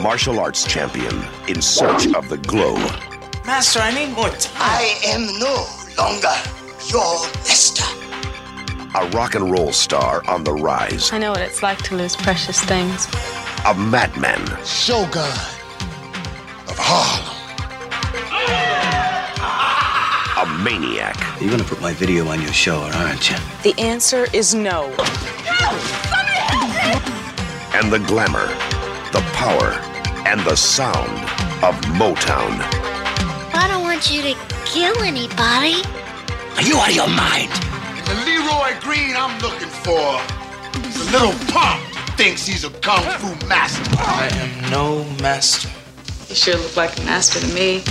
Martial arts champion in search of the glow. Master, I need more time. I am no longer your master. A rock and roll star on the rise. I know what it's like to lose precious things. A madman. Shogun of Harlem. A maniac. You're gonna put my video on your show, aren't you? The answer is no. And the glamour, the power, and the sound of Motown. I don't want you to kill anybody. Are you out of your mind? The Leroy Green I'm looking for the little punk thinks he's a kung fu master. I am no master. You sure look like a master to me.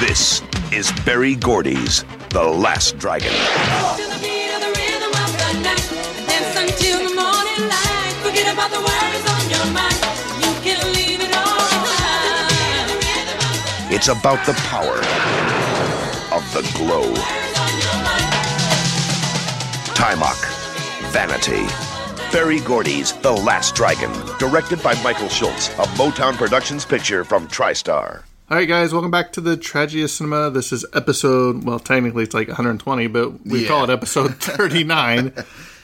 This is Berry Gordy's The Last Dragon. It's about the power of the glow. Taimak, Vanity. Berry Gordy's The Last Dragon, directed by Michael Schultz, a Motown Productions picture from TriStar. All right, guys, welcome back to the Tragedy of Cinema. This is episode, well, technically it's like 120, but we Yeah. call it episode 39.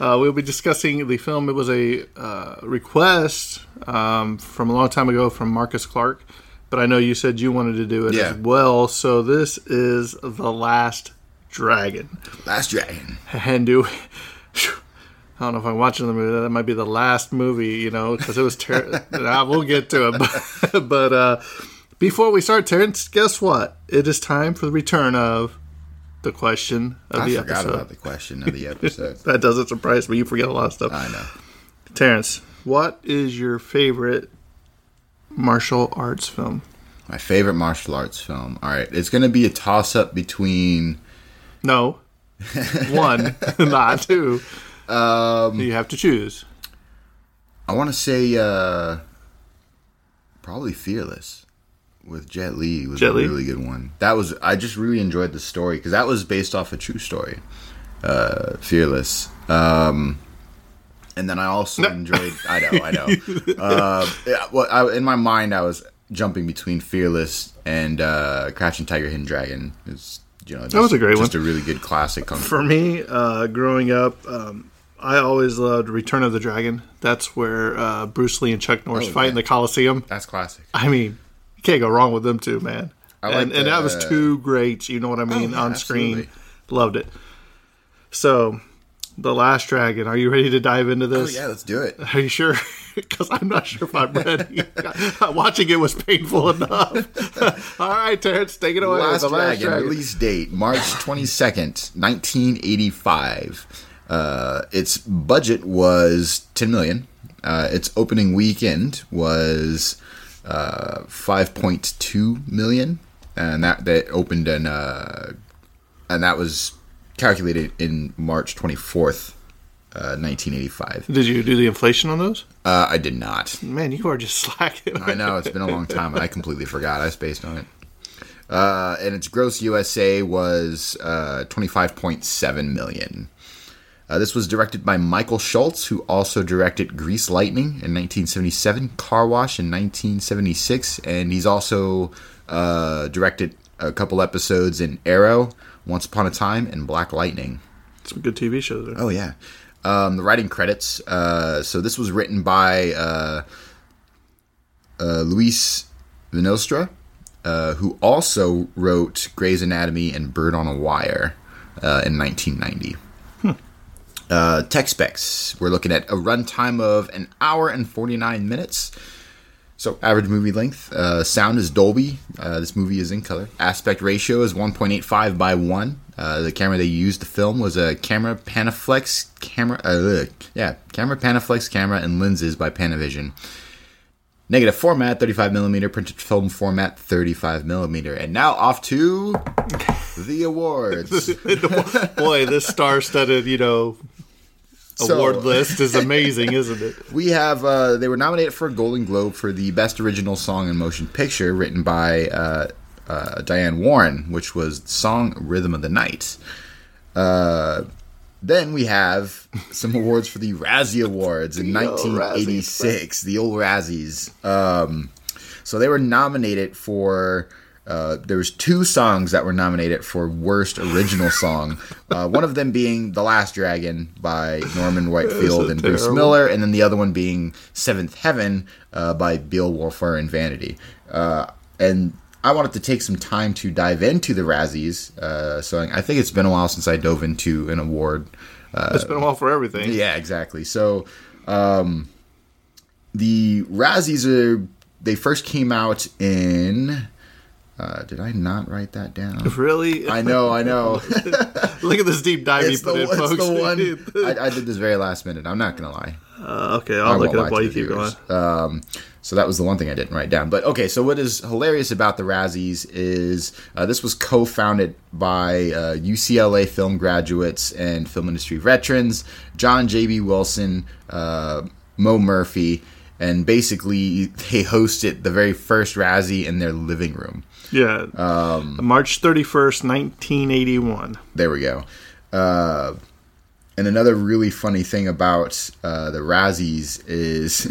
uh, we'll be discussing the film. It was a uh, request um, from a long time ago from Marcus Clark, but I know you said you wanted to do it Yeah. as well. So this is The Last Dragon. Last Dragon. And do. I don't know if I'm watching the movie. That might be the last movie, you know, because it was terrible. we'll get to it. But, but uh, before we start, Terrence, guess what? It is time for the return of the question of I the episode. I forgot about the question of the episode. That doesn't surprise me. You forget a lot of stuff. I know. Terrence, what is your favorite martial arts film? My favorite martial arts film. All right, it's going to be a toss up between. No. One, not two. Um, You have to choose. I want to say uh, probably Fearless with Jet Li was Jet a Li? really good one. That was I just really enjoyed the story because that was based off a true story. Uh, Fearless. Um, and then I also enjoyed. I know, I know. uh, yeah, well, I, in my mind, I was jumping between Fearless and uh, Crouching Tiger, Hidden Dragon. It's you know just, was a great just one. a really good classic. For me, uh, growing up, um, I always loved Return of the Dragon. That's where uh, Bruce Lee and Chuck Norris Oh, fight yeah. in the Coliseum. That's classic. I mean, you can't go wrong with them two, man. I and, like and that was two greats. You know what I mean? yeah, on screen, absolutely. loved it. So, the Last Dragon. Are you ready to dive into this? Oh yeah, let's do it. Are you sure? Because I'm not sure if I'm ready. Watching it was painful enough. All right, Terrence, take it away. Last, The Dragon, release date March 22nd, 1985. Uh, its budget was 10 million. Uh, its opening weekend was uh, 5.2 million, and that that opened in uh, and that was calculated in March 24th, uh, 1985. Did you do the inflation on those? Uh, I did not. Man, you are just slacking. I know it's been a long time, and I completely forgot. I spaced on it. uh, and its gross USA was uh, 25.7 million. Uh, this was directed by Michael Schultz, who also directed Grease Lightning in 1977, Car Wash in 1976, and he's also uh, directed a couple episodes in Arrow, Once Upon a Time, and Black Lightning. Some good TV shows there. Oh yeah. Um, the writing credits. Uh, so this was written by uh, uh, Luis Venosta, uh, who also wrote Grey's Anatomy and Bird on a Wire uh, in 1990. Uh, tech specs. We're looking at a runtime of an hour and 49 minutes. So average movie length. Uh, sound is Dolby. Uh, this movie is in color. Aspect ratio is 1.85 by 1. Uh, the camera they used to film was a camera Panaflex camera. Uh, yeah, camera Panaflex camera and lenses by Panavision. Negative format, 35 millimeter. Printed film format, 35 millimeter. And now off to the awards. Boy, this star-studded, you know, So- award list is amazing, isn't it? We have uh, they were nominated for a Golden Globe for the best original song in motion picture, written by uh, uh, Diane Warren, which was song "Rhythm of the Night." Uh, then we have some awards for the Razzie Awards in 1986, the old Razzies. Um, so they were nominated for. Uh, there was two songs that were nominated for worst original song. Uh, one of them being "The Last Dragon" by Norman Whitfield and Bruce? Miller, and then the other one being Seventh Heaven uh, by Beowulf and Vanity. Uh, and I wanted to take some time to dive into the Razzies. Uh, so I think it's been a while since I dove into an award. It's been a while for everything. Yeah, exactly. So um, the Razzies are they first came out in. Uh, did I not write that down? Really? I know, I know. Look at this deep dive it's you put the, in, it's the one. I, I did this very last minute. I'm not gonna lie. Uh, okay, I I'll look it up to while you the keep going. viewers. Um, so that was the one thing I didn't write down. But okay, so what is hilarious about the Razzies is uh, this was co-founded by uh, UCLA film graduates and film industry veterans, John J.B. Wilson, uh, Mo Murphy, and basically they hosted the very first Razzie in their living room. Yeah. Um, March 31st, 1981. There we go. Uh, and another really funny thing about uh, the Razzies is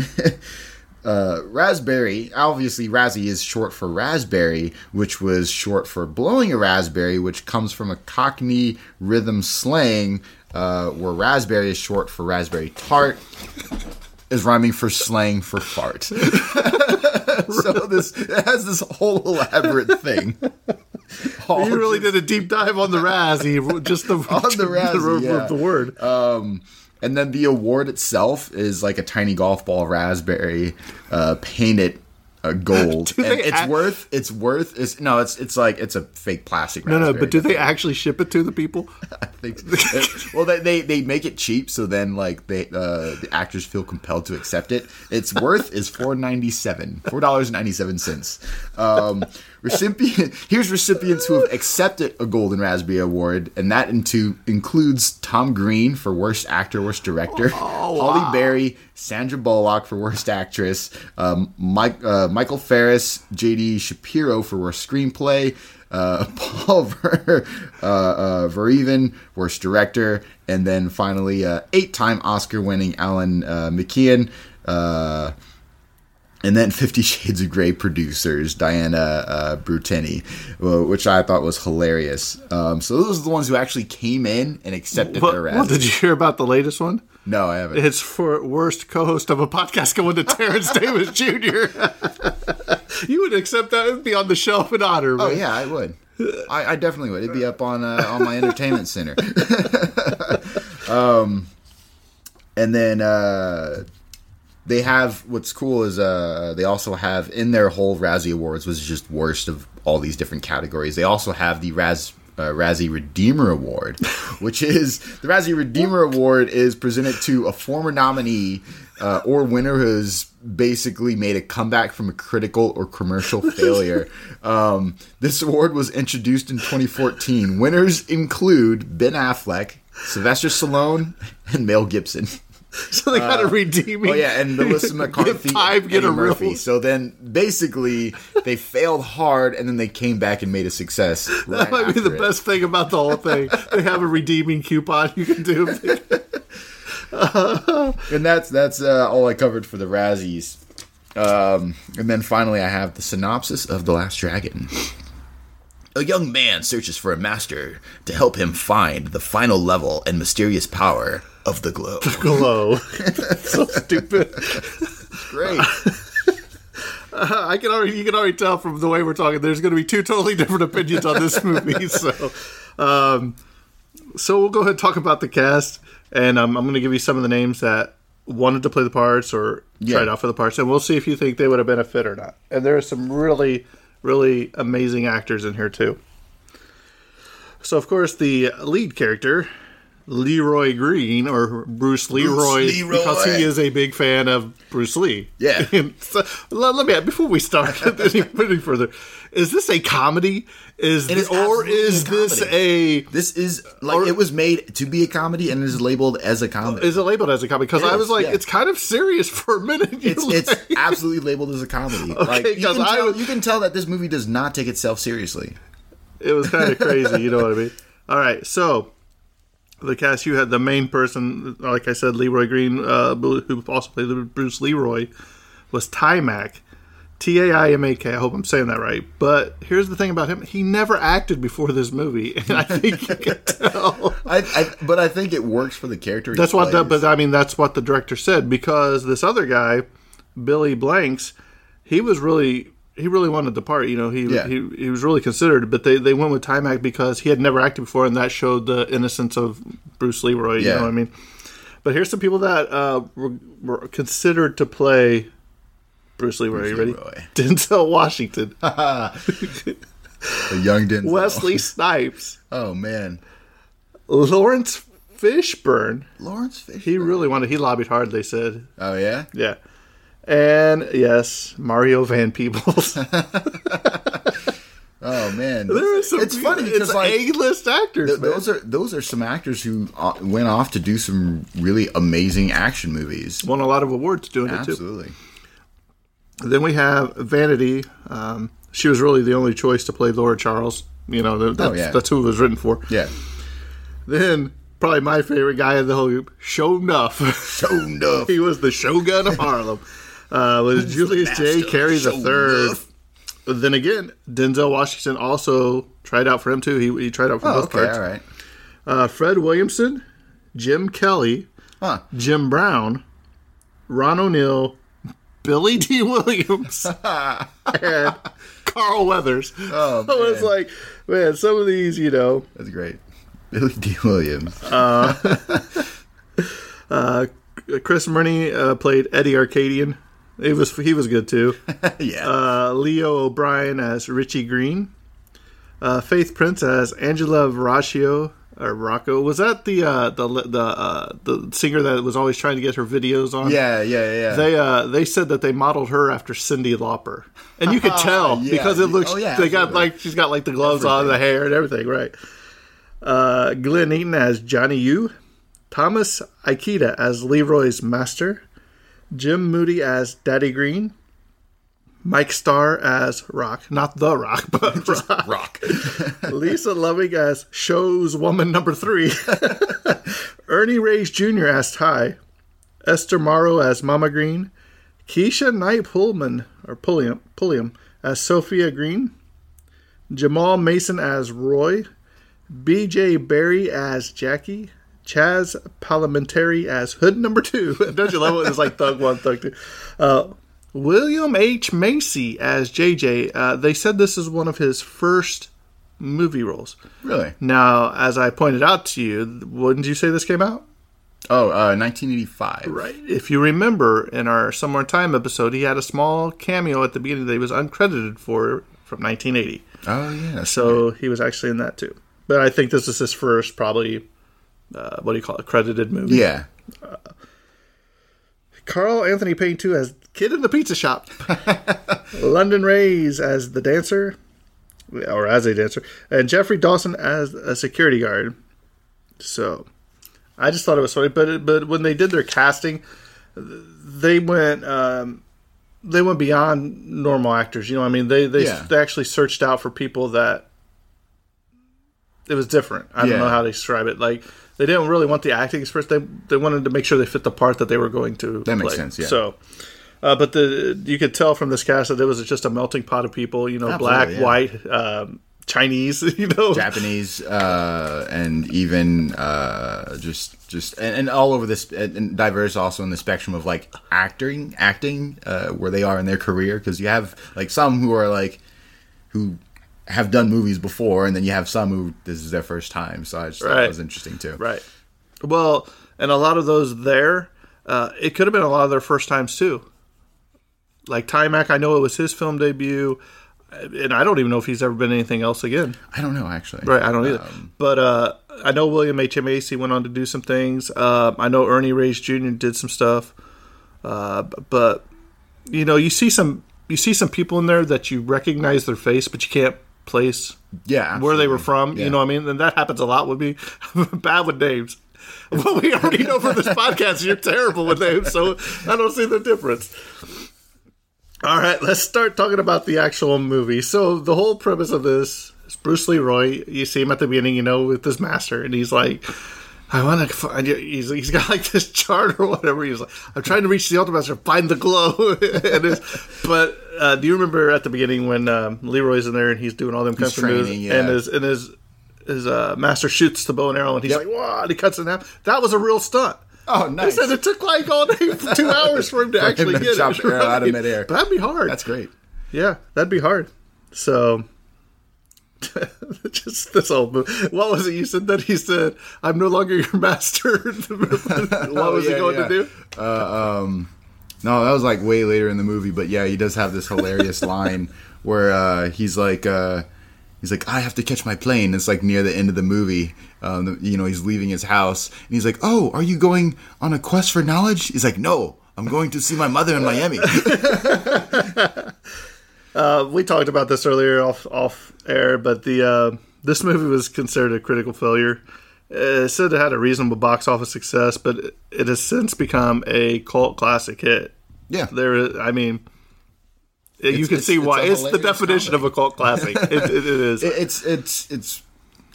uh, raspberry. Obviously, Razzie is short for raspberry, which was short for blowing a raspberry, which comes from a Cockney rhyming slang uh, where raspberry is short for raspberry tart. Is rhyming for slang for fart. so this it has this whole elaborate thing. All You really did a deep dive on the Razzie, just the On the Razzie, the, yeah. the word. Um, and then the award itself is like a tiny golf ball raspberry uh, painted uh, gold. It's act- worth it's worth it's no it's it's like it's a fake plastic. no, no, but do they actually ship it to the people? I think well they, they they make it cheap so then like they uh, the actors feel compelled to accept it. Its worth is four ninety seven four dollars ninety seven cents. Um, recipient here's recipients who have accepted a Golden Raspberry Award, and that into includes Tom Green for worst actor, worst director, Halle Berry, Sandra Bullock for worst actress, um, Mike uh, Michael Ferris, J.D. Shapiro for worst screenplay uh, Paul Ver, uh, uh, worst director, and then finally uh, eight-time Oscar-winning Alan uh, McKeon, uh, and then Fifty Shades of Grey producers Diana uh, Bruteni, uh, which I thought was hilarious. Um, so those are the ones who actually came in and accepted What, their Razzie. did you hear about the latest one? No, I haven't. It's for worst co-host of a podcast going to Terrence Davis Jr. you would accept that? It'd be on the shelf in honor. Oh man. yeah, I would. I, I definitely would. It'd be up on uh, on my entertainment center. um, and then uh, they have what's cool is uh, they also have in their whole Razzie Awards was just worst of all these different categories. They also have the Raz. Uh, Razzie Redeemer Award, which is the Razzie Redeemer Award is presented to a former nominee uh, or winner who has basically made a comeback from a critical or commercial failure. Um, this award was introduced in 2014. Winners include Ben Affleck, Sylvester Stallone, and Mel Gibson. so they got a redeeming. Oh yeah, and Melissa McCarthy, time, and get a Murphy. real- So then, basically, they failed hard, and then they came back and made a success. Right That might be the it. best thing about the whole thing. they have a redeeming coupon you can do. and that's that's uh, all I covered for the Razzies. Um, and then finally, I have the synopsis of the Last Dragon. A young man searches for a master to help him find the final level and mysterious power of the glow. Glow. so stupid. Great. I can already you can already tell from the way we're talking. There's going to be two totally different opinions on this movie. So, um, so we'll go ahead and talk about the cast, and um, I'm going to give you some of the names that wanted to play the parts or Yeah. tried out for the parts, and we'll see if you think they would have been a fit or not. And there are some really, really amazing actors in here too. So, of course, the lead character. Leroy Green or Bruce Leroy, Leroy. because he is a big fan of Bruce Lee. Yeah. So, let, me before we start any, any further. Is this a comedy? Is, or is a this a This is like Or- it was made to be a comedy and is labeled as a comedy. is it labeled as a comedy? Because I was like, yeah. it's kind of serious for a minute. It's like- it's absolutely labeled as a comedy. like you can, I tell, you can tell that this movie does not take itself seriously. it was kind of crazy. You know what I mean? All right, so the cast you had the main person, like I said, Leroy Green, uh, who also played the Bruce Leroy, was Taimak. T A I M A K. I hope I'm saying that right. But here's the thing about him: he never acted before this movie, and I think you can tell. I, I but I think it works for the character. That's what. The, but I mean, that's what the director said because this other guy, Billy Blanks, he was really he really wanted the part. You know, he Yeah. he, he was really considered, but they they went with Taimak because he had never acted before, and that showed the innocence of Bruce Leroy. You Yeah. know what I mean? But here's some people that uh, were, were considered to play Bruce Leroy. you ready? Leroy. Denzel Washington, the young Denzel. Wesley Snipes, Oh man, Laurence Fishburne. Laurence Fish. He really wanted. He lobbied hard. They said. Oh yeah. Yeah. And yes, Mario Van Peebles. Oh man. there some, it's funny because it's like A-list actors. th- man. those are those are some actors who uh, went off to do some really amazing action movies. won a lot of awards doing it too. Absolutely. Then we have Vanity. Um, she was really the only choice to play Laura Charles. You know, that's, Oh, yeah. that's who it was written for. Yeah. Then probably my favorite guy in the whole group, Sho'nuff. Show enough. he was the Shogun of Harlem. Uh, was Julius J. Carry the third. Then again, Denzel Washington also tried out for him too. He, he tried out for Oh, both okay. parts. All right. uh, Fred Williamson, Jim Kelly, Huh. Jim Brown, Ron O'Neal, Billy Dee. Williams, and Carl Weathers. Oh, I was like, man, some of these, you know, That's great. Billy Dee. Williams. Chris Murney uh, played Eddie Arkadian. He was he was good too. yeah. Uh, Leo O'Brien as Richie Green. Uh, Faith Prince as Angela Viracco or Rocco. Was that the uh, the the uh, the singer that was always trying to get her videos on? yeah. Yeah. Yeah. They uh they said that they modeled her after Cyndi Lauper, and you could tell Yeah. because it looks. Oh, yeah, they got like she's got like the gloves on, the hair, and everything. Right. Uh, Glen Eaton as Johnny Yu, Thomas Ikeda as Leroy's master, Jim Moody as Daddy Green, Mike Starr as Rock, not the Rock, but Rock. Rock. Lisa Loving as Show's woman number three. Ernie Reyes Jr. as Ty. Esther Marrow as Mama Green. Keshia Knight Pullman or Pulliam, Pulliam as Sophia Green. Jamal Mason as Roy. B.J. Barry as Jackie. Chazz Palminteri as Hood number two. Don't you love it? It's like Thug one, Thug two. Uh, William H. Macy as JJ. Uh, they said this is one of his first movie roles. really? Now, as I pointed out to you, when did you say this came out? Oh, uh, 1985. Right. If you remember in our Somewhere in Time episode, he had a small cameo at the beginning that he was uncredited for from 1980. Oh yeah. So he was actually in that too. But I think this is his first, probably, uh, what do you call it, credited movie. yeah. Carl Anthony Payne too as Kid in the Pizza Shop. London Rays as the dancer, or as a dancer, and Jeffrey Dawson as a security guard. So, I just thought it was funny, but but when they did their casting, they went um, they went beyond normal actors. You know, what I mean, they they Yeah. they actually searched out for people that it was different. I Yeah. don't know how to describe it. Like they didn't really want the acting experience. They they wanted to make sure they fit the part that they were going to. That makes sense, yeah. So. Uh, but the you could tell from this cast that it was just a melting pot of people. You know, Absolutely, black, yeah. white, um, Chinese. You know, Japanese, uh, and even uh, just just and, and all over this and and diverse also in the spectrum of like acting, acting uh, where they are in their career because you have like some who are like who have done movies before, and then you have some who this is their first time. So I just thought Right. that was interesting too. Right. Well, and a lot of those there, uh, it could have been a lot of their first times too. Like Taimak, I know it was his film debut, and I don't even know if he's ever been anything else again. I don't know actually. Right, I don't either. but uh, I know William H. Macy went on to do some things. Uh, I know Ernie Reyes Jr. did some stuff. Uh, but you know, you see some you see some people in there that you recognize their face, but you can't place Yeah, where they were from. Yeah. You know what I mean? And that happens a lot with me. Bad with names. Well, we already know from this podcast you're terrible with names, so I don't see the difference. All right, let's start talking about the actual movie. So the whole premise of this is Bruce Leroy. You see him at the beginning, you know, with his master, and he's like, "I want to find you." He's, he's got like this chart or whatever. He's like, "I'm trying to reach the ultimate master, find the glow." but uh, do you remember at the beginning when um, Leroy's in there and he's doing all them kinds of moves, yeah. and his and his his uh, master shoots the bow and arrow, and he's Yep. like, "Wow!" And he cuts it in half. That was a real stunt. Oh, nice. said it took like all day, two hours for him to For him actually to get chop it. the arrow out of right? midair. But that'd be hard. That's great. Yeah, that'd be hard. So, just this old movie. What was it you said that he said? I'm no longer your master. what was he yeah, going yeah. to do? No, that was like way later in the movie, but yeah, he does have this hilarious line where uh, he's like, uh, he's like, I have to catch my plane. It's like near the end of the movie. Um, you know, he's leaving his house, and he's like, Oh, are you going on a quest for knowledge? He's like, No, I'm going to see my mother in Miami. Uh, we talked about this earlier off off air, but the uh, this movie was considered a critical failure. Uh, It said it had a reasonable box office success, but it- has since become a cult classic hit. yeah, There, is- I mean, you can it's- see why it's the definition comedy. of a cult classic. it, it, it is. It- it's it's it's.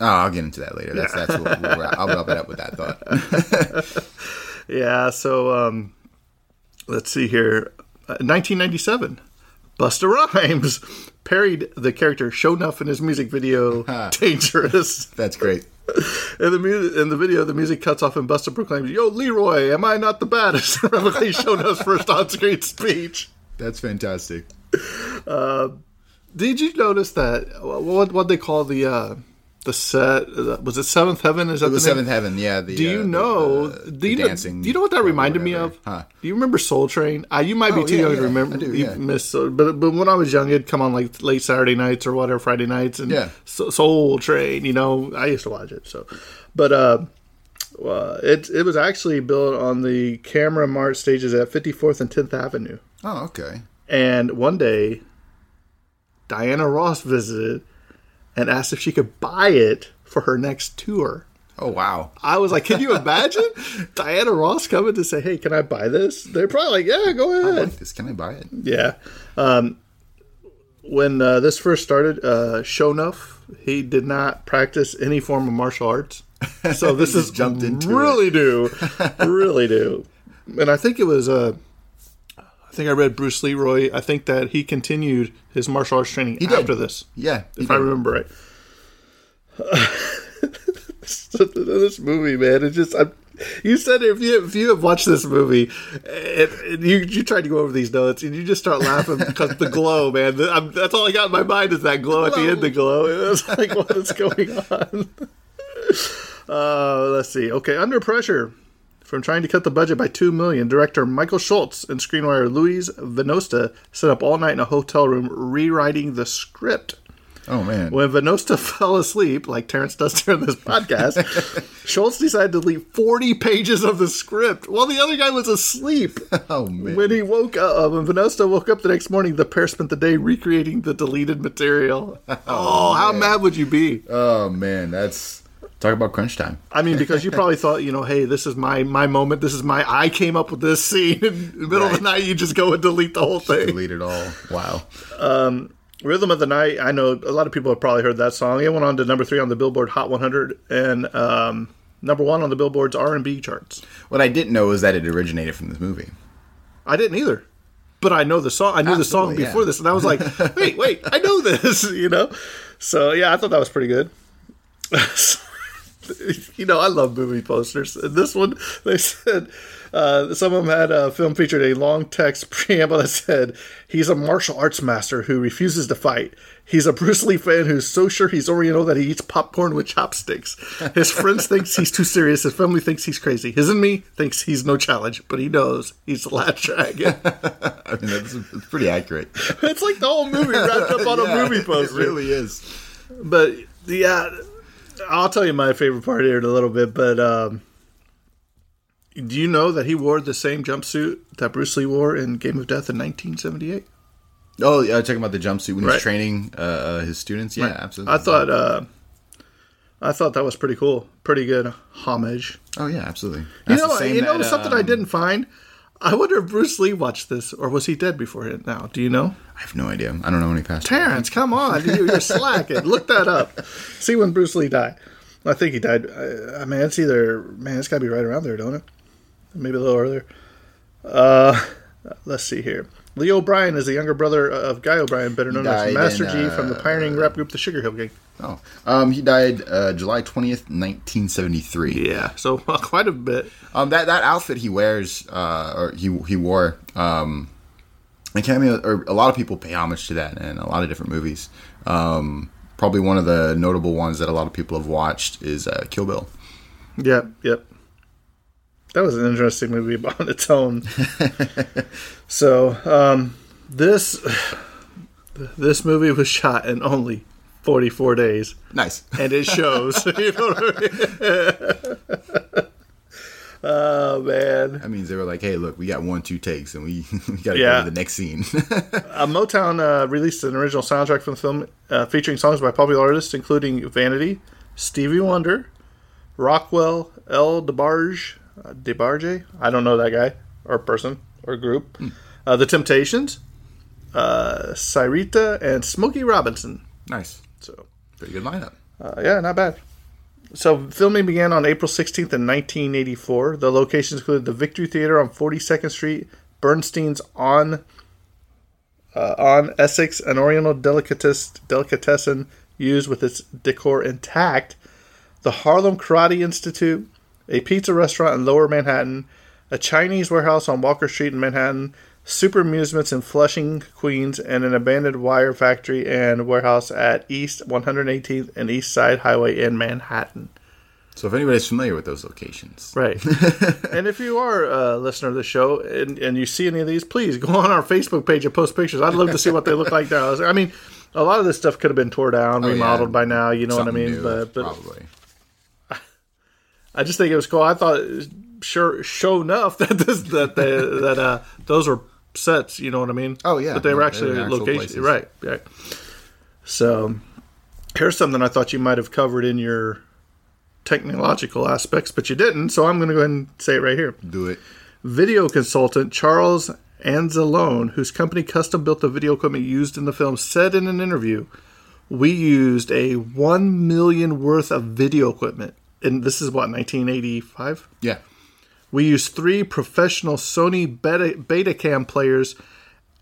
Oh, I'll get into that later. That's that's what we'll I'll wrap it up with that thought. Yeah, so um, let's see here. Uh, 1997, Busta Rhymes parried the character Sho'nuff in his music video "Dangerous." That's great. In the mu- in the video, the music cuts off and Busta proclaims, "Yo, Leroy, am I not the baddest?" Reveling Sho'nuff's first on-screen speech. That's fantastic. Did you notice that? What what they call the uh, the set? uh, Was it Seventh Heaven? Is that It was the? Seventh Heaven. Yeah. The, Do uh, you the- know? the- do you know? dancing? Do you know what that reminded me of? Huh. Do you remember Soul Train? Uh, you might be Oh, too yeah, young yeah, to remember. I do, you yeah. missed, uh, but but when I was young, it'd come on like late Saturday nights or whatever, Friday nights, and Yeah. Soul Train. You know, I used to watch it. So, but uh, uh, it it was actually built on the Camera Mart stages at 54th and 10th Avenue. Oh, okay. And one day, Diana Ross visited and asked if she could buy it for her next tour. Oh, wow. I was like, can you imagine Diana Ross coming to say, "Hey, can I buy this?" They're probably like, "Yeah, go I ahead." like this. Can I buy it? Yeah. Um, when uh, this first started, uh, Sho'nuff, he did not practice any form of martial arts. So this is jumped into really new, really new. And I think it was, uh, I think I read Bruce Leroy. I think that he continued his martial arts training did. after this, Yeah. he if I remember right. this movie, man, it just. I'm, you said if you if you have watched this movie, and, and you you tried to go over these notes, and you just start laughing because the glow, man. I'm, that's all I got in my mind is that glow at the end. The glow. It was like, what is going on? Uh, let's see. Okay, under pressure from trying to cut the budget by two million, director Michael Schultz and screenwriter Louise Venosta sat up all night in a hotel room rewriting the script. Oh, man. When Venosta fell asleep, like Terrence does during this podcast, Schultz decided to leave 40 pages of the script while the other guy was asleep. Oh, man. When he woke up, uh, when Venosta woke up the next morning, the pair spent the day recreating the deleted material. Oh, how mad would you be? Oh, man. That's. Talk about crunch time. I mean, because you probably thought, you know, hey, this is my my moment. This is my I came up with this scene in the middle of the night. You just go and delete the whole thing. Delete it all. Wow. Um, Rhythm of the Night. I know a lot of people have probably heard that song. It went on to number three on the Billboard Hot 100 and um, number one on the Billboard's R&B charts. What I didn't know is that it originated from this movie. I didn't either, but I know the song. I knew the song before yeah. this, and I was like, wait, wait, I know this. You know. So yeah, I thought that was pretty good. you know, I love movie posters. And this one, they said uh, some of them had a film featured a long text preamble that said, "He's a martial arts master who refuses to fight. He's a Bruce Lee fan who's so sure he's Oriental that he eats popcorn with chopsticks. His friends thinks he's too serious. His family thinks he's crazy. His enemy thinks he's no challenge, but he knows he's the last dragon." I mean, that's, that's pretty accurate. it's like the whole movie wrapped up on a movie poster. It really is. But yeah, I'll tell you my favorite part here in a little bit. But um, do you know that he wore the same jumpsuit that Bruce Lee wore in Game of Death in 1978? Oh, yeah, talking about the jumpsuit when Right. he's training uh, uh, his students. Yeah, absolutely. I thought uh, I thought that was pretty cool, pretty good homage. Oh yeah, absolutely. You That's the know, you know that, something I um, didn't find. I wonder if Bruce Lee watched this, or was he dead before it? Now, do you know? I have no idea. I don't know any past. Terrence, come on, you- you're slacking. Look that up. See when Bruce Lee died. I think he died. I, I mean, it's either man, it's got to be right around there, don't it? Maybe a little earlier. Uh, let's see here. Lee O'Brien is the younger brother of Guy O'Brien, better known as Master in, G from the uh, pioneering rap group the Sugar Hill Gang. Oh, um, he died uh, July twentieth, nineteen seventy three. Yeah, so quite a bit. Um, that that outfit he wears, uh, or he he wore, um, and cameo, or a lot of people pay homage to that in a lot of different movies. Um, probably one of the notable ones that a lot of people have watched is uh, Kill Bill. Yep, yep. That was an interesting movie on its own. so, um, this this movie was shot in only 44 days, Nice. and it shows. you know I mean? oh man! That means they were like, "Hey, look, we got one, two takes, and we, we got to Yeah. go to the next scene." Uh, Motown uh, released an original soundtrack from the film uh, featuring songs by popular artists including Vanity, Stevie Wonder, Rockwell, El DeBarge, uh, DeBarge, I don't know that guy or person or group, uh, The Temptations, uh, Syreeta, and Smokey Robinson. nice, So, pretty good lineup. uh, yeah, not bad. So, filming began on April 16th in 1984. The locations included the Victory Theater on 42nd Street, Bernstein's on uh, on Essex, an Oriental delicatess, delicatessen used with its decor intact, the Harlem Karate Institute, a pizza restaurant in Lower Manhattan, a Chinese warehouse on Walker Street in Manhattan, super amusements in Flushing, Queens, and an abandoned wire factory and warehouse at East 118th and East Side Highway in Manhattan. So, if anybody's familiar with those locations, Right. and if you are a listener of the show and, and you see any of these, please go on our Facebook page and post pictures. I'd love to see what they look like now. I mean, a lot of this stuff could have been tore down, Oh, yeah. remodeled by now. You know Something what I mean? new, but but probably. I just think it was cool. I thought, was sure, enough that this that they, that uh, those were sets. You know what I mean? Oh, yeah. but they were actually they were actual locations. Right. Right. So here's something I thought you might have covered in your technological aspects, but you didn't. So I'm going to go ahead and say it right here. Do it. video consultant Charles Anzalone, whose company custom built the video equipment used in the film, said in an interview, "We used a one million worth of video equipment, and this is what 1985. Yeah. We used three professional Sony Beta Betacam players,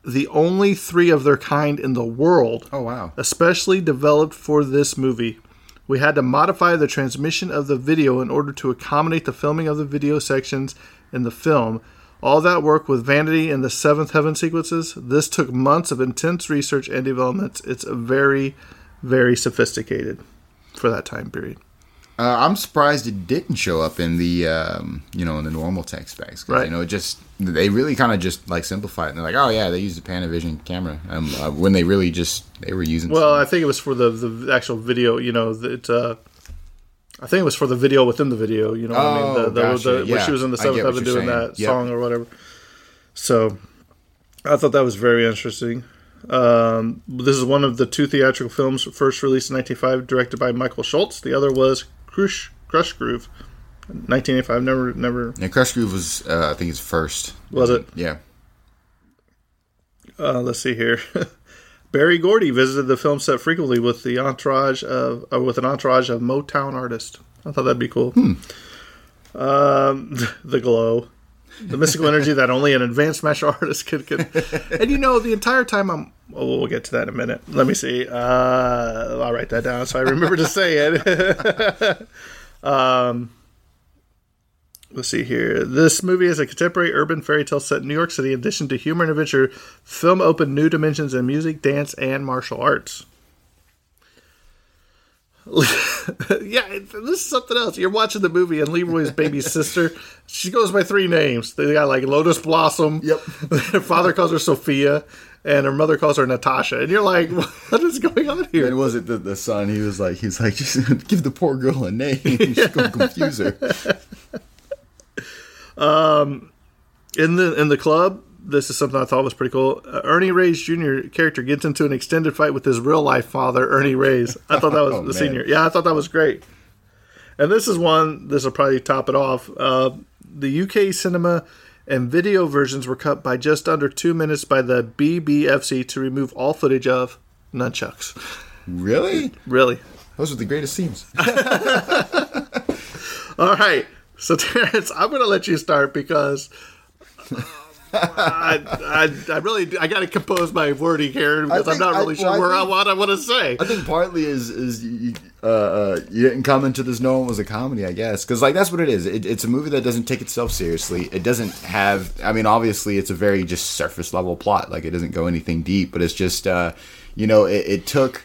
the only three of their kind in the world." Oh wow. especially developed for this movie. We had to modify the transmission of the video in order to accommodate the filming of the video sections in the film. All that work with Vanity and the Seventh Heaven sequences, this took months of intense research and development. It's very, very sophisticated for that time period. Uh, I'm surprised it didn't show up in the um, you know in the normal tech specs. 'cause, Right. You know, it just they really kind of just like simplify it. And they're like, oh yeah, they used a Panavision camera, um, uh, when they really just they were using. Well, some- I think it was for the, the actual video, you know, that uh, I think it was for the video within the video, you know what I mean? The, Oh, the, gotcha. the, When she was in the Seventh Heaven doing saying. that Yep. song or whatever. So I thought that was very interesting. Um, this is one of the two theatrical films first released in 1905, directed by Michael Schultz. The other was Krush Krush Groove, 1985. Never never And Krush Groove was, uh, I think, his first. was it. Yeah. Uh, let's see here. Berry Gordy visited the film set frequently with the entourage of uh, with an entourage of Motown artists. I thought that'd be cool. Um, the glow, the mystical energy that only an advanced martial artist could. could. And you know, the entire time I'm. Oh, we'll get to that in a minute. Let me see. Uh, I'll write that down so I remember to say it. um, let's see here. This movie is a contemporary urban fairy tale set in New York City. In addition to humor and adventure, film opened new dimensions in music, dance, and martial arts. yeah, this is something else. You're watching the movie, and Leroy's baby sister, she goes by three names. They got like Lotus Blossom. Yep. her father calls her Sophia, and her mother calls her Natasha. And you're like, what is going on here? And was it the, the son? He was like, he's like, just give the poor girl a name. She's gonna confuse her. Um, in the in the club, this is something I thought was pretty cool. Uh, Ernie Reyes Jr. character gets into an extended fight with his real life father, Ernie Reyes. I thought that was Oh, the man. senior. Yeah, I thought that was great. And this is one. This will probably top it off. Uh, the UK cinema and video versions were cut by just under two minutes by the BBFC to remove all footage of nunchucks. Really? Really. Those are the greatest scenes. All right. So Terrence, I'm going to let you start because I, I, I really I got to compose my wording here because I'm not really I sure where I, think- what I want to say. I think partly is is you, uh, uh, you didn't come into this knowing it was a comedy, I guess, because like that's what it is. It, it's a movie that doesn't take itself seriously. It doesn't have. I mean, obviously, it's a very just surface level plot. Like it doesn't go anything deep, but it's just uh, you know, it, it took.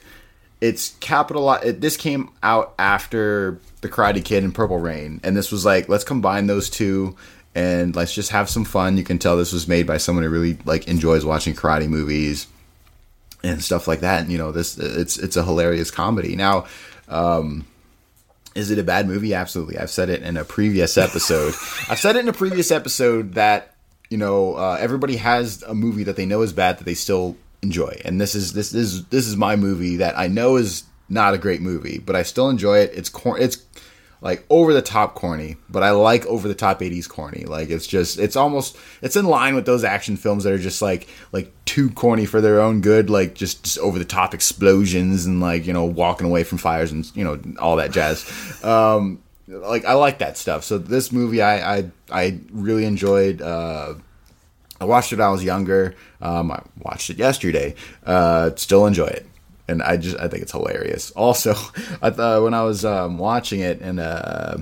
It's capital. It, this came out after the Karate Kid and Purple Rain, and this was like let's combine those two and let's just have some fun. You can tell this was made by someone who really like enjoys watching karate movies and stuff like that. And you know, this it's it's a hilarious comedy. Now, um, is it a bad movie? Absolutely. I've said it in a previous episode. I've said it in a previous episode that you know uh, everybody has a movie that they know is bad that they still enjoy, and this is this is this is my movie that I know is not a great movie, but I still enjoy it. It's cor- it's like over the top corny, but I like over the top 80s corny. Like it's just it's almost it's in line with those action films that are just like like too corny for their own good, like just, just over the top explosions and like, you know, walking away from fires and you know, all that jazz. Um like I like that stuff. So this movie I I I really enjoyed uh I watched it when I was younger. Um, I watched it yesterday. Uh, still enjoy it, and I just I think it's hilarious. Also, I thought when I was um, watching it and uh,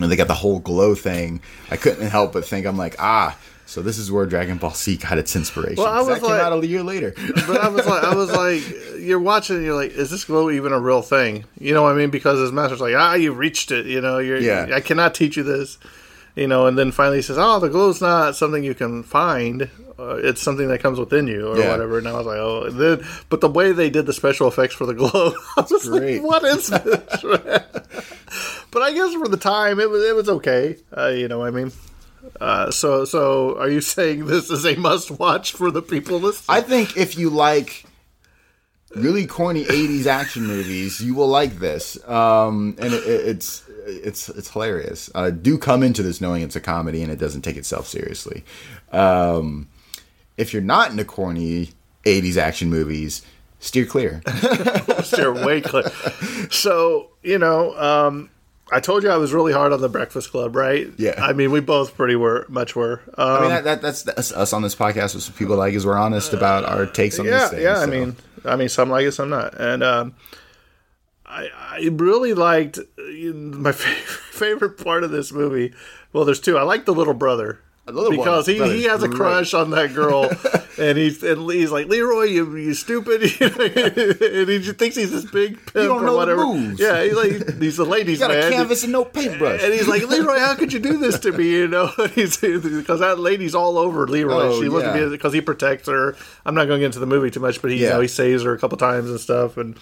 and they got the whole glow thing, I couldn't help but think I'm like ah. So this is where Dragon Ball Z got its inspiration. Well, I was that came like- out a year later. but I was like, I was like, you're watching, and you're like, is this glow even a real thing? You know what I mean? Because his master's like, ah, you reached it. You know, you're, Yeah. I cannot teach you this. You know, and then finally he says, oh, the glow's not something you can find. Uh, it's something that comes within you, or Yeah. whatever. And I was like, oh, then, but the way they did the special effects for the glow, I was Great. like, what is this? but I guess for the time, it was it was okay. Uh, you know, what I mean. Uh, so, so are you saying this is a must-watch for the people listening? I think if you like really corny '80s action movies, you will like this. Um, and it, it- it's it's it's hilarious. Uh, do come into this knowing it's a comedy and it doesn't take itself seriously. Um, if you're not into corny '80s action movies, steer clear. steer way clear. So you know, um, I told you I was really hard on the Breakfast Club, right? Yeah. I mean, we both pretty were much were. Um, I mean, that, that, that's, that's us on this podcast. What people like is we're honest about our takes on yeah, these things. yeah. I so. mean, I mean, some like it, some not, and um, I, I really liked uh, my favorite part of this movie. Well, there's two. I like the little brother. because he, he brother's has a crush on that girl, and he's and he's like Leroy, you you stupid, and he just thinks he's this big pimp don't or whatever. moves. Yeah, he's like he's a ladies you got man. a canvas and no paintbrush. And he's like, Leroy, how could you do this to me? You know, because that lady's all over Leroy. Oh, she wasn't yeah. because he protects her. I'm not going to get into the movie too much, but he, you know, he saves her a couple times and stuff. And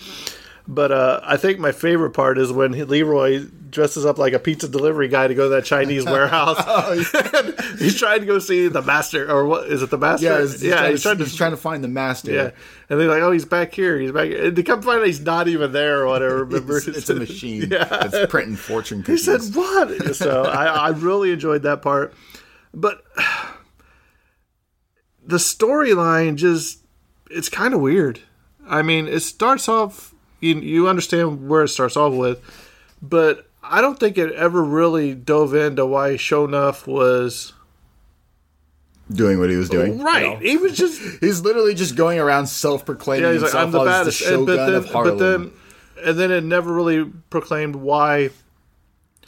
But uh, I think my favorite part is when Leroy dresses up like a pizza delivery guy to go to that Chinese warehouse. he's trying to go see the master, or what is it? The master? Yeah, he's, he's yeah. trying, He's trying to. he's trying to find the master. yeah, and they're like, "Oh, he's back here. He's back." Here. And they come find out he's not even there or whatever. Remember, It's, it's a machine Yeah. that's printing fortune He said, "What?" So I, I really enjoyed that part, but the storyline just—it's kind of weird. I mean, it starts off. You you understand where it starts off with, but I don't think it ever really dove into why Sho'nuff was doing what he was doing. right. He was just He's literally just going around self-proclaiming yeah. He's like, himself "I'm the as baddest," the and, but then, of Harlem, but then, and then it never really proclaimed why.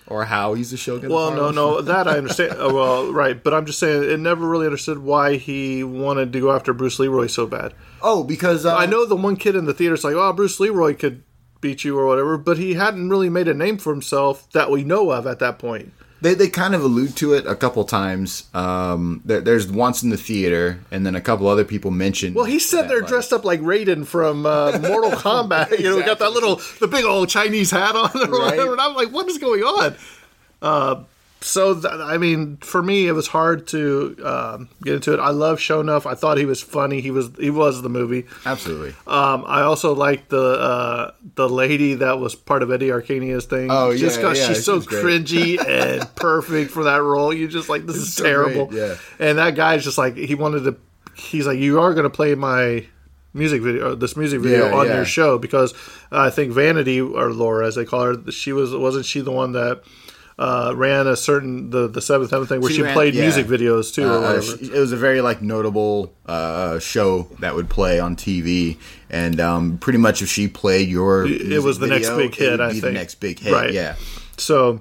Or how he's the shogun. Well, of no, no, that I understand. oh, well, right, but I'm just saying it never really understood why he wanted to go after Bruce Leroy so bad. Oh, because uh, I know the one kid in the theater's like, "Oh, Bruce Leroy could beat you or whatever," but he hadn't really made a name for himself that we know of at that point. They they kind of allude to it a couple times. Um, there, there's once in the theater, and then a couple other people mentioned. Well, sitting there that, like- dressed up like Raiden from uh, Mortal Kombat. You know, got that little, the big old Chinese hat on or Right. whatever. And I'm like, what is going on? Uh, so, th- I mean, for me, it was hard to um, get into it. I love Sho'nuff. I thought he was funny. He was he was the movie. Absolutely. Um, I also liked the uh, the lady that was part of Eddie Arkadian's thing. Oh, just yeah, because yeah, she's she so cringy and perfect for that role. You're just like this is so terrible. great, yeah. And that guy's just like he wanted to. He's like, you are going to play my music video, this music video Yeah, on yeah. your show because I think Vanity or Laura, as they call her, she was wasn't she the one that. Uh, ran a certain the the seventh heaven thing where she, ran- played yeah. music videos too or Uh, whatever. she- it was a very like notable uh, show that would play on TV, and um, pretty much if she played your, it was the next big hit. I think the next big hit. Right. Yeah, So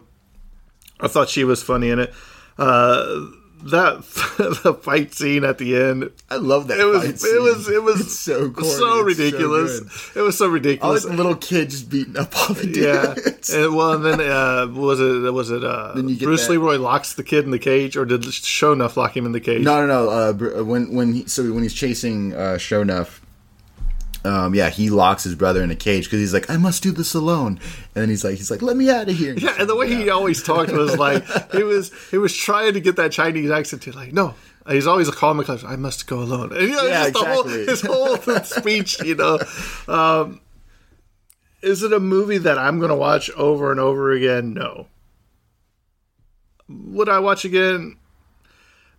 I thought she was funny in it. Uh, that the fight scene at the end, I love that. it was fight it was it was It's so corny. so It's so ridiculous. it was so ridiculous. the little kid just beating up all the yeah, and, well, and then uh, was it was it uh, Then you Bruce that- Leroy locks the kid in the cage, or did Sho'nuff lock him in the cage? No, no, no. Uh, when when he, so when he's chasing uh, Sho'nuff, um, yeah, he locks his brother in a cage because he's like, "I must do this alone," and then he's like, "He's like, let me out of here." Yeah, and the way he always talked was like he was he was trying to get that Chinese accent to like no. He's always a and. I must go alone. And you know, Yeah, the whole, exactly. his whole speech. You know, um, is it a movie that I'm going to watch over and over again? No. Would I watch again?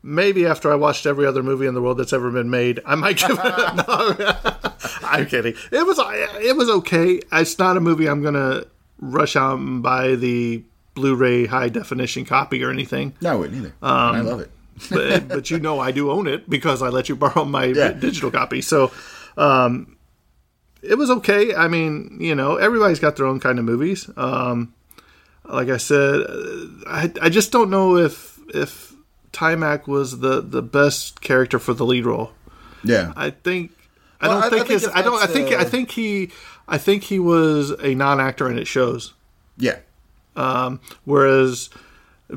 Maybe after I watched every other movie in the world that's ever been made, I might give it. A, no, I'm kidding. It was it was okay. It's not a movie I'm gonna rush out and buy the Blu-ray high definition copy or anything. No, I wouldn't either. Um, I love it. but, but you know I do own it because I let you borrow my Yeah. digital copy. So um, it was okay. I mean, you know, everybody's got their own kind of movies. Um, like I said, I, I just don't know if if Taimak was the the best character for the lead role. Yeah, I think I Well, don't I- I think, think his I don't I think uh, I think he I think he was a non-actor and it shows. yeah. Um, Whereas,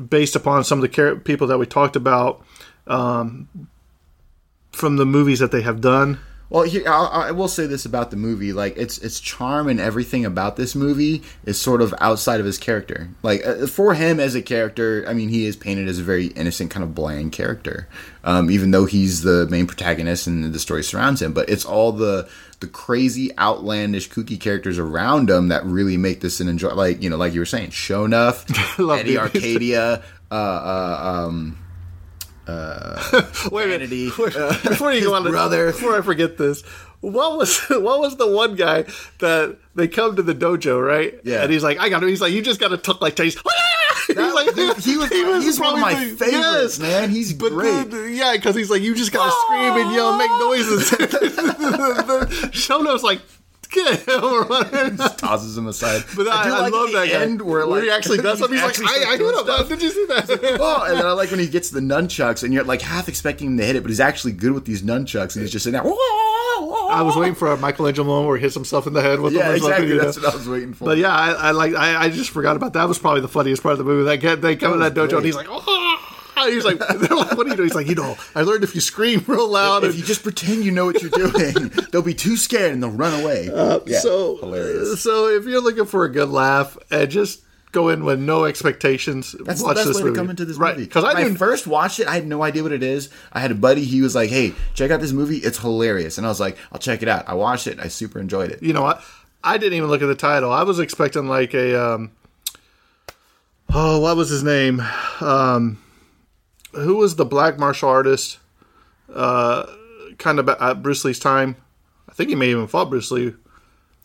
based upon some of the char- people that we talked about um, from the movies that they have done, Well, here I'll, I will say this about the movie: like its its charm and everything about this movie is sort of outside of his character. Like uh, for him as a character, I mean, he is painted as a very innocent, kind of bland character, um, even though he's the main protagonist and the story surrounds him. But it's all the the crazy, outlandish, kooky characters around him that really make this an enjoy. Like you know, like you were saying, Sho'nuff, love Eddie. Arcadia. Uh, uh, um, Uh, wait a minute, Vanity, Wait, uh, before you go on, brother. before I forget this, what was what was the one guy that they come to the dojo right? Yeah. and he's like, I got to. He's like, you just got to talk like Chinese. He's That- like, dude, he was- he he's one of probably my the- favorites, man. He's but great. then- yeah, because he's like, you just got to scream and yell, and make noises. Sho'nuff's like, get him or whatever. Tosses him aside. But I, do I like love that guy. end where, like, he actually does something. He's like, I, I hit doing him. Did you see that? Oh, and then I like when he gets the nunchucks, and you're like half expecting him to hit it, but he's actually good with these nunchucks, and he's just sitting there. I was waiting for a Michelangelo moment where he hits himself in the head with Yeah, the exactly. you know. That's what I was waiting for. But yeah, I, I like. I, I just forgot about that. Was probably the funniest part of the movie. That get they come to that dojo and he's like, oh, he's like, like, what are you doing? He's like, you know, I learned if you scream real loud. if and- you just pretend you know what you're doing, they'll be too scared and they'll run away. yeah, so hilarious. So if you're looking for a good laugh and just go in with no expectations, That's watch the best this way movie. to come into this right? movie. Because I I first watched it, I had no idea what it is. I had a buddy. He was like, "Hey, check out this movie. It's hilarious." And I was like, "I'll check it out." I watched it. I super enjoyed it. you know what? I didn't even look at the title. I was expecting like a um oh, what was his name? Um who was the black martial artist? Uh kind of at Bruce Lee's time. I think he may even fought Bruce Lee.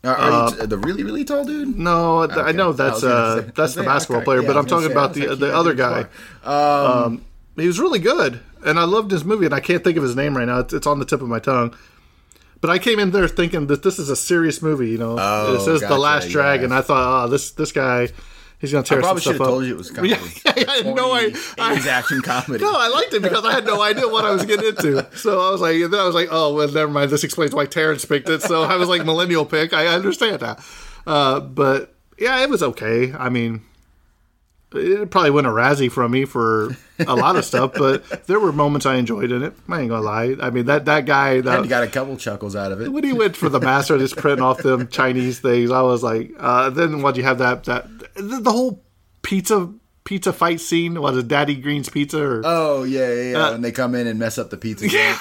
You t- the really really tall dude? No, I Okay. know that's gonna uh say- that's the basketball okay. player, Yeah, but I I'm talking say, about the like, the other guy. bar. Um, he was really good, and I loved his movie, and I can't think of his name right now. It's, it's on the tip of my tongue. But I came in there thinking that this is a serious movie. You know, Oh, it says the gotcha, Last Dragon. yeah. I thought, oh, this this guy, he's gonna tear I probably should have up. told you it was comedy. Yeah, I had no idea. 80s action comedy. No, I liked it because I had no idea what I was getting into. So I was like, then I was like, oh, well, never mind. This explains why Terrence picked it. So I was like, millennial pick. I understand that. Uh, but yeah, it was okay. I mean, it probably won a Razzie from me for a lot of stuff, but there were moments I enjoyed in it. I ain't gonna lie. I mean, that that guy that you got a couple chuckles out of it. when he went for the master, just printing off them Chinese things, I was like, uh, then what you have that that the, the whole pizza pizza fight scene? Was it Daddy Green's Pizza or? Oh yeah, yeah, yeah. Uh, when they come in and mess up the pizza. Yeah.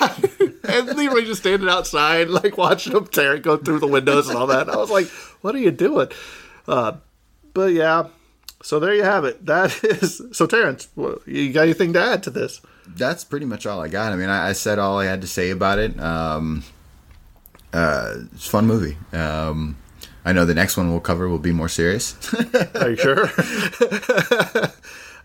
and they were just standing outside, like watching them tear it go through the windows and all that. I was like, what are you doing? Uh, but yeah, so there you have it. That is so. Terrence, you got anything to add to this? That's pretty much all I got. I mean, I, I said all I had to say about it. Um, uh, it's a fun movie. Um, I know the next one we'll cover will be more serious. Are you sure?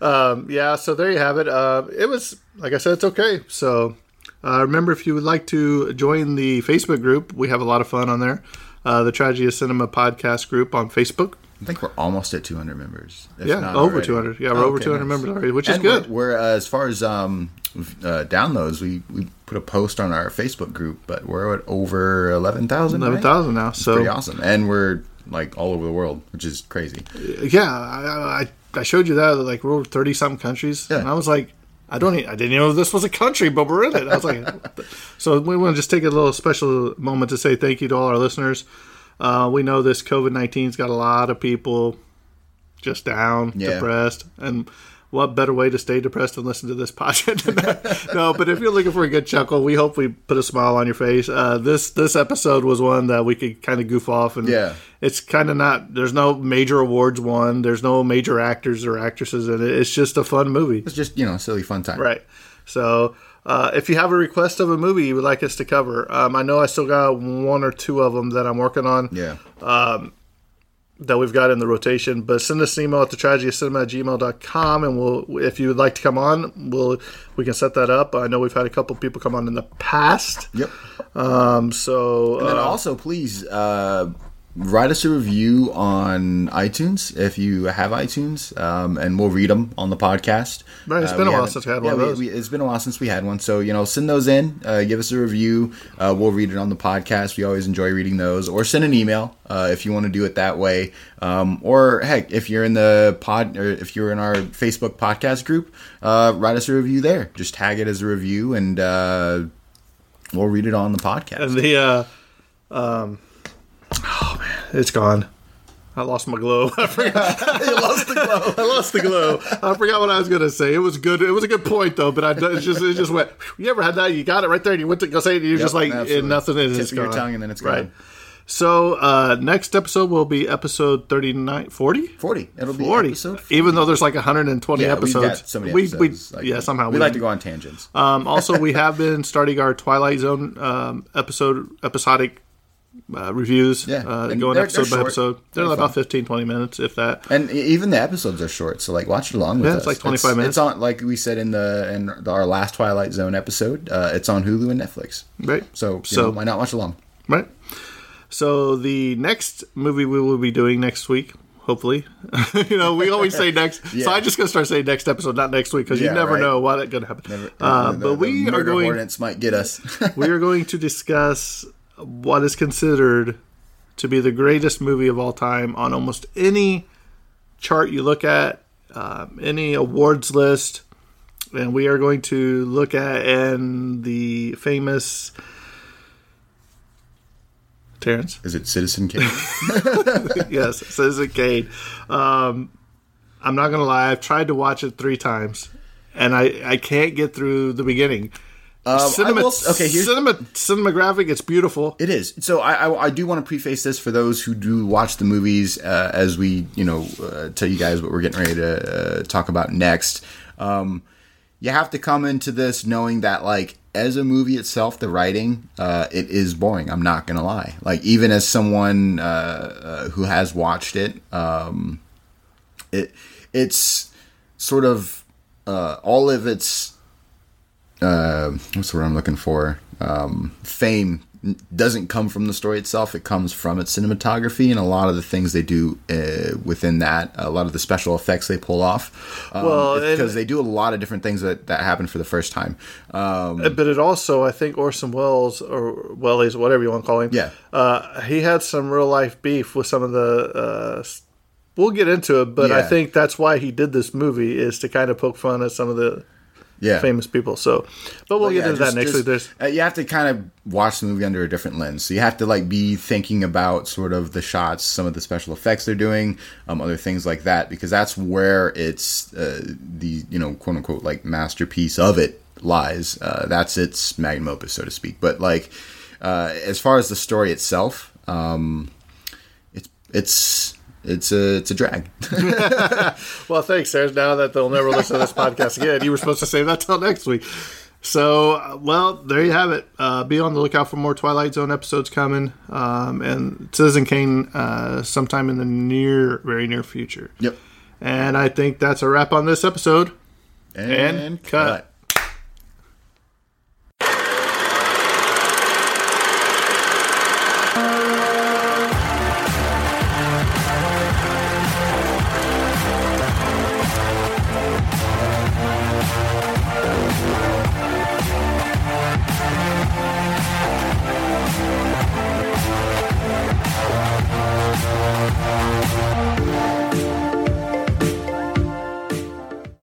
um, yeah, so there you have it. Uh, it was, like I said, it's okay. So uh, remember, if you would like to join the Facebook group, we have a lot of fun on there. Uh, the Tragedy of Cinema podcast group on Facebook. I think we're almost at 200 members. Yeah, not over already. 200. Yeah, we're Oh, over 200 nice. members already, which is good. We're, we're uh, as far as um, uh, downloads, we, we put a post on our Facebook group, but we're at over 11,000. right? 11,000 now. So Pretty awesome, and we're like all over the world, which is crazy. yeah, I, I, I showed you that like we're thirty something countries, Yeah. and I was like, I don't, I didn't know this was a country, but we're in it. I was like, so we want to just take a little special moment to say thank you to all our listeners. Uh, we know this COVID 19's got a lot of people just down, Yeah. depressed, and what better way to stay depressed than listen to this podcast? no, but if you're looking for a good chuckle, we hope we put a smile on your face. Uh, this this episode was one that we could kind of goof off, and Yeah. it's kind of not. There's no major awards won. There's no major actors or actresses in it. It's just a fun movie. It's just you know silly fun time. Right. So, uh, if you have a request of a movie you would like us to cover, um, I know I still got one or two of them that I'm working on Yeah. That we've got in the rotation. But send us an email at the tragedy-of-cinema at gmail.com, and we'll, if you would like to come on, we'll we can set that up. I know we've had a couple people come on in the past. Yep. Um, so And then uh, also, please uh, write us a review on iTunes if you have iTunes, um, and we'll read them on the podcast. Right, it's Uh, been a while since we had yeah, one of those. we- it's been a while since we had one, so you know, send those in. Uh, give us a review. Uh, we'll read it on the podcast. We always enjoy reading those. Or send an email uh, if you want to do it that way. Um, or heck, if you're in the pod or if you're in our Facebook podcast group, uh, write us a review there. Just tag it as a review, and uh, we'll read it on the podcast. and the uh, um, it's gone. I lost my glow. I forgot. you lost the glow. I lost the glow. I forgot what I was gonna say. It was good. It was a good point though, but I it just it just went. You ever had that? You got it right there, and you went to go say it, and you're Yep, just like and nothing is Tip it's your gone. tongue and then it's right. gone. So uh, next episode will be episode 39, 40? 40. It'll be 40. episode 40. Even though there's like 120 Yeah, episodes. so many we, episodes. we, like, yeah, somehow we, like to go on tangents. Um, also, we have been starting our Twilight Zone um, episode episodic uh, reviews. Yeah, uh, and going they're- episode they're by episode. They're They're about fun. 15, 20 minutes, if that. and even the episodes are short, so like watch it along with Yeah, us. it's like 25 minutes. It's on, like we said in the in our last Twilight Zone episode. Uh, it's on Hulu and Netflix. Right. So, So- know, why not watch along? Right. So the next movie we will be doing next week, hopefully, you know, we always say next. Yeah. So I'm just gonna start saying next episode, not next week, because Yeah, you never right. know what gonna happen. Never- uh, the- but the we are going. hornets might get us. we are going to discuss what is considered to be the greatest movie of all time on almost any chart you look at, um, any awards list. and we are going to look at and the famous Terrence. Is it Citizen Kane? yes, Citizen Kane. Um, I'm not gonna lie, I've tried to watch it three times, and I I can't get through the beginning. Um, Cinema, will- okay, here's cinema, cinematographic. It's beautiful. It is. So I, I, I do want to preface this for those who do watch the movies uh, as we, you know, uh, tell you guys what we're getting ready to uh, talk about next. Um, you have to come into this knowing that, like, as a movie itself, the writing, uh, it is boring. I'm not gonna lie. Like, even as someone uh, uh, who has watched it, um, it it's sort of uh, all of its uh, what's the word I'm looking for? Um, fame doesn't come from the story itself. It comes from its cinematography and a lot of the things they do uh, within that. A lot of the special effects they pull off. Um, Well, because they do a lot of different things that that happen for the first time. Um, But it also, I think Orson Welles or Wellies, whatever you want to call him, Yeah. uh, he had some real life beef with some of the. Uh, we'll get into it, but I think that's why he did this movie is to kind of poke fun at some of the yeah, famous people. So, but we'll get yeah, into just- that next just- week. There's uh, you have to kind of watch the movie under a different lens. So you have to like be thinking about sort of the shots, some of the special effects they're doing, um, other things like that, because that's where it's uh, the you know quote unquote like masterpiece of it lies. Uh, that's its magnum opus, so to speak. But like uh, as far as the story itself, um, it's it's it's a it's a drag. Well, thanks, Sarah. Now that they'll never listen to this podcast again, you were supposed to save that till next week. So, uh, well, there you have it. Uh, be on the lookout for more Twilight Zone episodes coming, um, and Citizen Kane uh, sometime in the near, very near future. yep. And I think that's a wrap on this episode. And, cut.